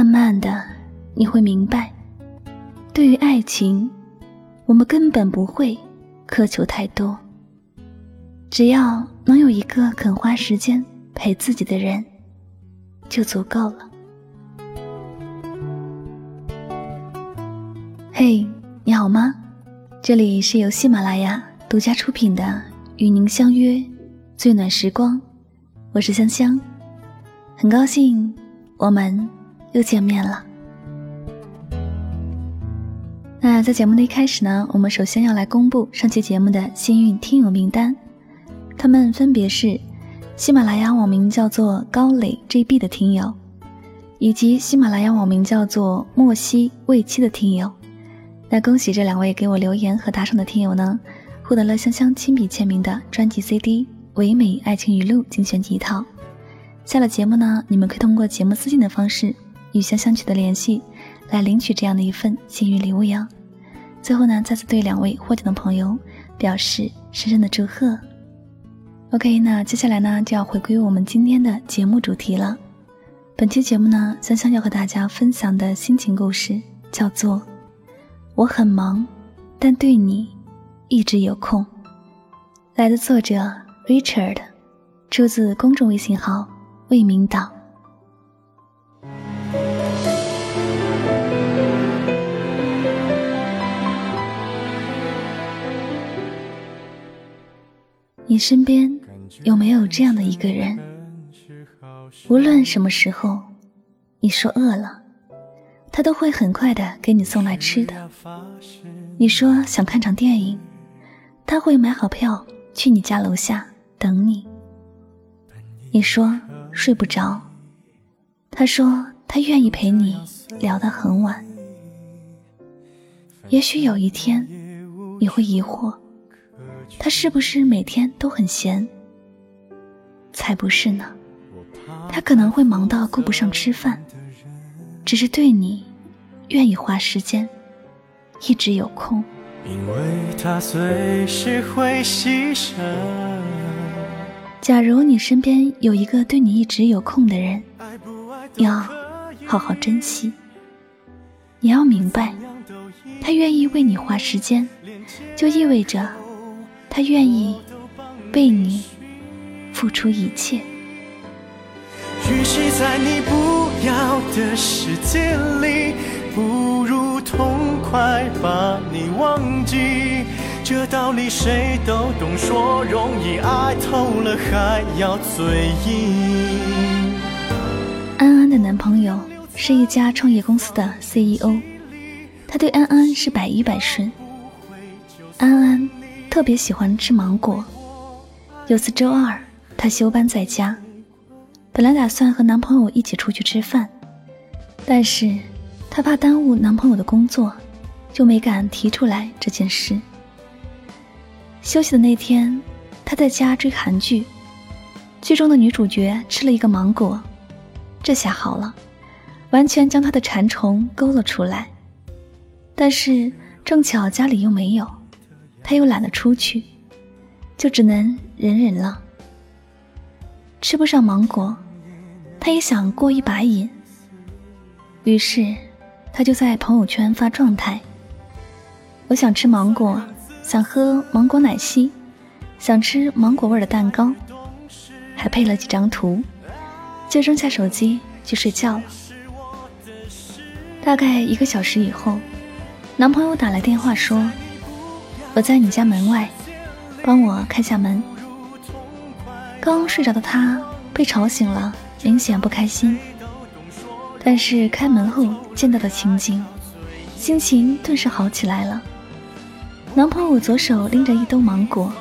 慢慢的，你会明白，对于爱情，我们根本不会苛求太多。只要能有一个肯花时间陪自己的人，就足够了。嘿，你好吗？这里是由喜马拉雅独家出品的《与您相约最暖时光》，我是香香，很高兴我们。又见面了。那在节目的一开始呢，我们首先要来公布上期节目的幸运听友名单，他们分别是喜马拉雅网名叫做高磊 GB 的听友，以及喜马拉雅网名叫做莫西未期的听友。那恭喜这两位给我留言和打赏的听友呢，获得了香香亲笔签名的专辑 CD《唯美爱情语录精选集》一套。下了节目呢，你们可以通过节目私信的方式。与香香取得联系，来领取这样的一份幸运礼物哟。最后呢，再次对两位获奖的朋友表示深深的祝贺。OK，那接下来呢，就要回归我们今天的节目主题了。本期节目呢，香香要和大家分享的心情故事叫做《我很忙，但对你一直有空》，来自作者 Richard，出自公众微信号魏明岛。身边有没有这样的一个人？无论什么时候，你说饿了，他都会很快的给你送来吃的。你说想看场电影，他会买好票去你家楼下等你。你说睡不着，他说他愿意陪你聊到很晚。也许有一天，你会疑惑。他是不是每天都很闲？才不是呢，他可能会忙到顾不上吃饭，只是对你愿意花时间，一直有空。因为他随时会牺牲。假如你身边有一个对你一直有空的人，要好好珍惜。你要明白，他愿意为你花时间，就意味着。他愿意为你付出一切。与其在你不要的世界里，不如痛快把你忘记。这道理谁都懂，说容易，爱透了还要嘴硬。安安的男朋友是一家创业公司的 CEO，他对安安是百依百顺。安安。特别喜欢吃芒果。有次周二，她休班在家，本来打算和男朋友一起出去吃饭，但是她怕耽误男朋友的工作，就没敢提出来这件事。休息的那天，她在家追韩剧，剧中的女主角吃了一个芒果，这下好了，完全将她的馋虫勾了出来。但是正巧家里又没有。他又懒得出去，就只能忍忍了。吃不上芒果，他也想过一把瘾。于是，他就在朋友圈发状态：“我想吃芒果，想喝芒果奶昔，想吃芒果味的蛋糕。”还配了几张图，就扔下手机去睡觉了。大概一个小时以后，男朋友打来电话说。我在你家门外，帮我开下门。刚睡着的他被吵醒了，明显不开心。但是开门后见到的情景，心情顿时好起来了。男朋友左手拎着一兜芒果，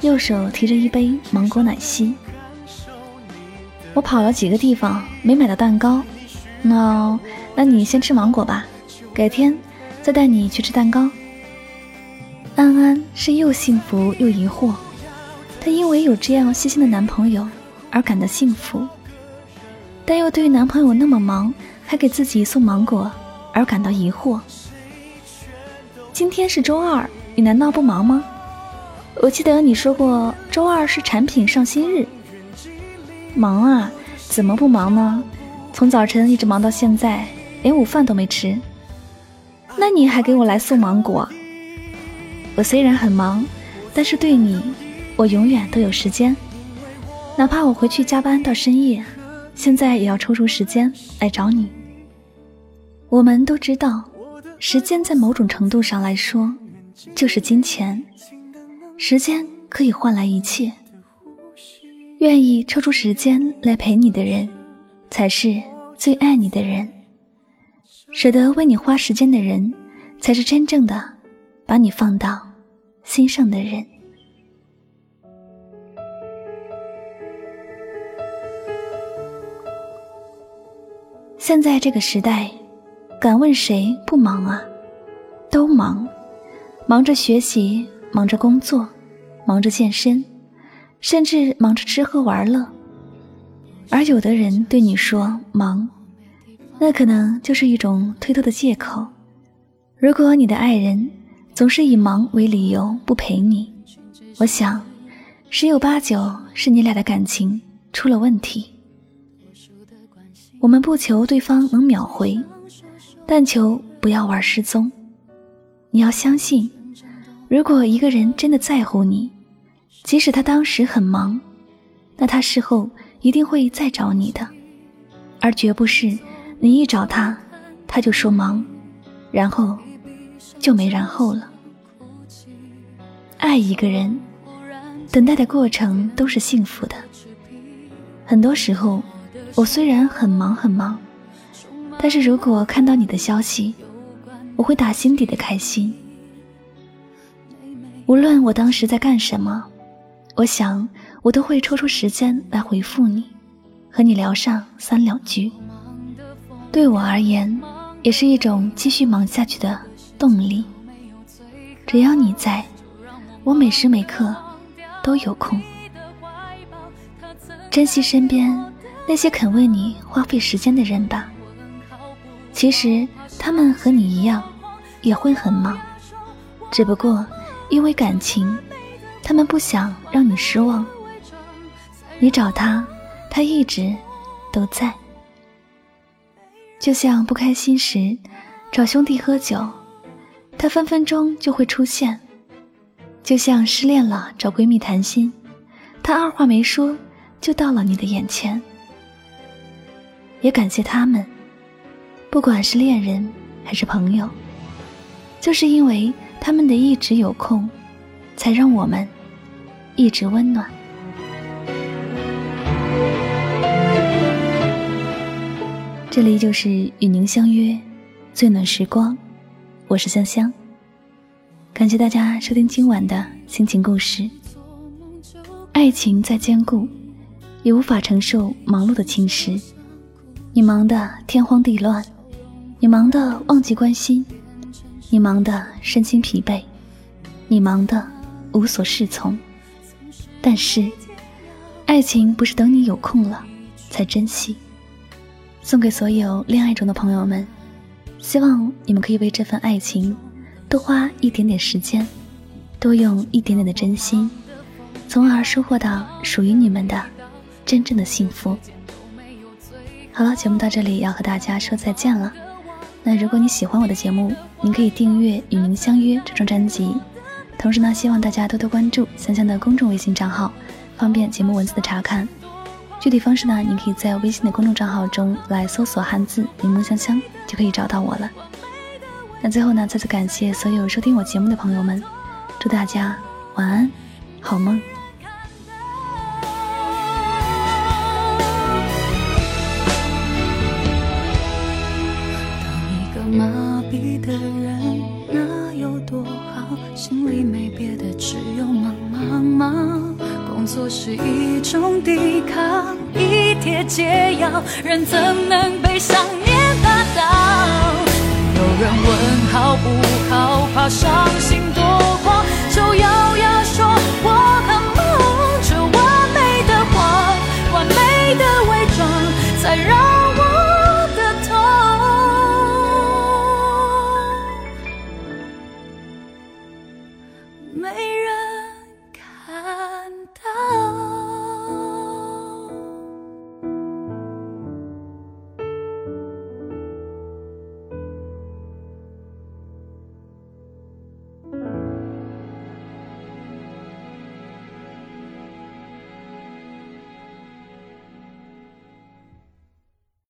右手提着一杯芒果奶昔。我跑了几个地方没买到蛋糕，那那你先吃芒果吧，改天再带你去吃蛋糕。安安是又幸福又疑惑，她因为有这样细心的男朋友而感到幸福，但又对男朋友那么忙还给自己送芒果而感到疑惑。今天是周二，你难道不忙吗？我记得你说过周二是产品上新日。忙啊，怎么不忙呢？从早晨一直忙到现在，连午饭都没吃。那你还给我来送芒果？我虽然很忙，但是对你，我永远都有时间。哪怕我回去加班到深夜，现在也要抽出时间来找你。我们都知道，时间在某种程度上来说，就是金钱。时间可以换来一切。愿意抽出时间来陪你的人，才是最爱你的人。舍得为你花时间的人，才是真正的把你放到心上的人。现在这个时代，敢问谁不忙啊？都忙，忙着学习，忙着工作，忙着健身，甚至忙着吃喝玩乐。而有的人对你说忙，那可能就是一种推脱的借口。如果你的爱人总是以忙为理由不陪你，我想，十有八九是你俩的感情出了问题。我们不求对方能秒回，但求不要玩失踪。你要相信，如果一个人真的在乎你，即使他当时很忙，那他事后一定会再找你的，而绝不是你一找他，他就说忙，然后就没然后了。爱一个人，等待的过程都是幸福的，很多时候。我虽然很忙很忙，但是如果看到你的消息，我会打心底的开心。无论我当时在干什么，我想我都会抽出时间来回复你，和你聊上三两句。对我而言，也是一种继续忙下去的动力。只要你在，我每时每刻都有空。珍惜身边。那些肯为你花费时间的人吧，其实他们和你一样，也会很忙，只不过因为感情，他们不想让你失望。你找他，他一直都在。就像不开心时找兄弟喝酒，他分分钟就会出现；就像失恋了找闺蜜谈心，他二话没说就到了你的眼前。也感谢他们，不管是恋人还是朋友，就是因为他们的一直有空，才让我们一直温暖。这里就是与您相约最暖时光，我是香香。感谢大家收听今晚的心情故事。爱情再坚固，也无法承受忙碌的侵蚀。你忙得天荒地乱，你忙得忘记关心，你忙得身心疲惫，你忙得无所适从。但是，爱情不是等你有空了才珍惜。送给所有恋爱中的朋友们，希望你们可以为这份爱情多花一点点时间，多用一点点的真心，从而收获到属于你们的真正的幸福。好了，节目到这里要和大家说再见了。那如果你喜欢我的节目，您可以订阅《与您相约》这张专辑。同时呢，希望大家多多关注香香的公众微信账号，方便节目文字的查看。具体方式呢，你可以在微信的公众账号中来搜索汉字“柠檬香香”，就可以找到我了。那最后呢，再次感谢所有收听我节目的朋友们，祝大家晚安，好梦。做是一种抵抗，一帖解药，人怎能被想念打倒？有人问好不好，怕伤心，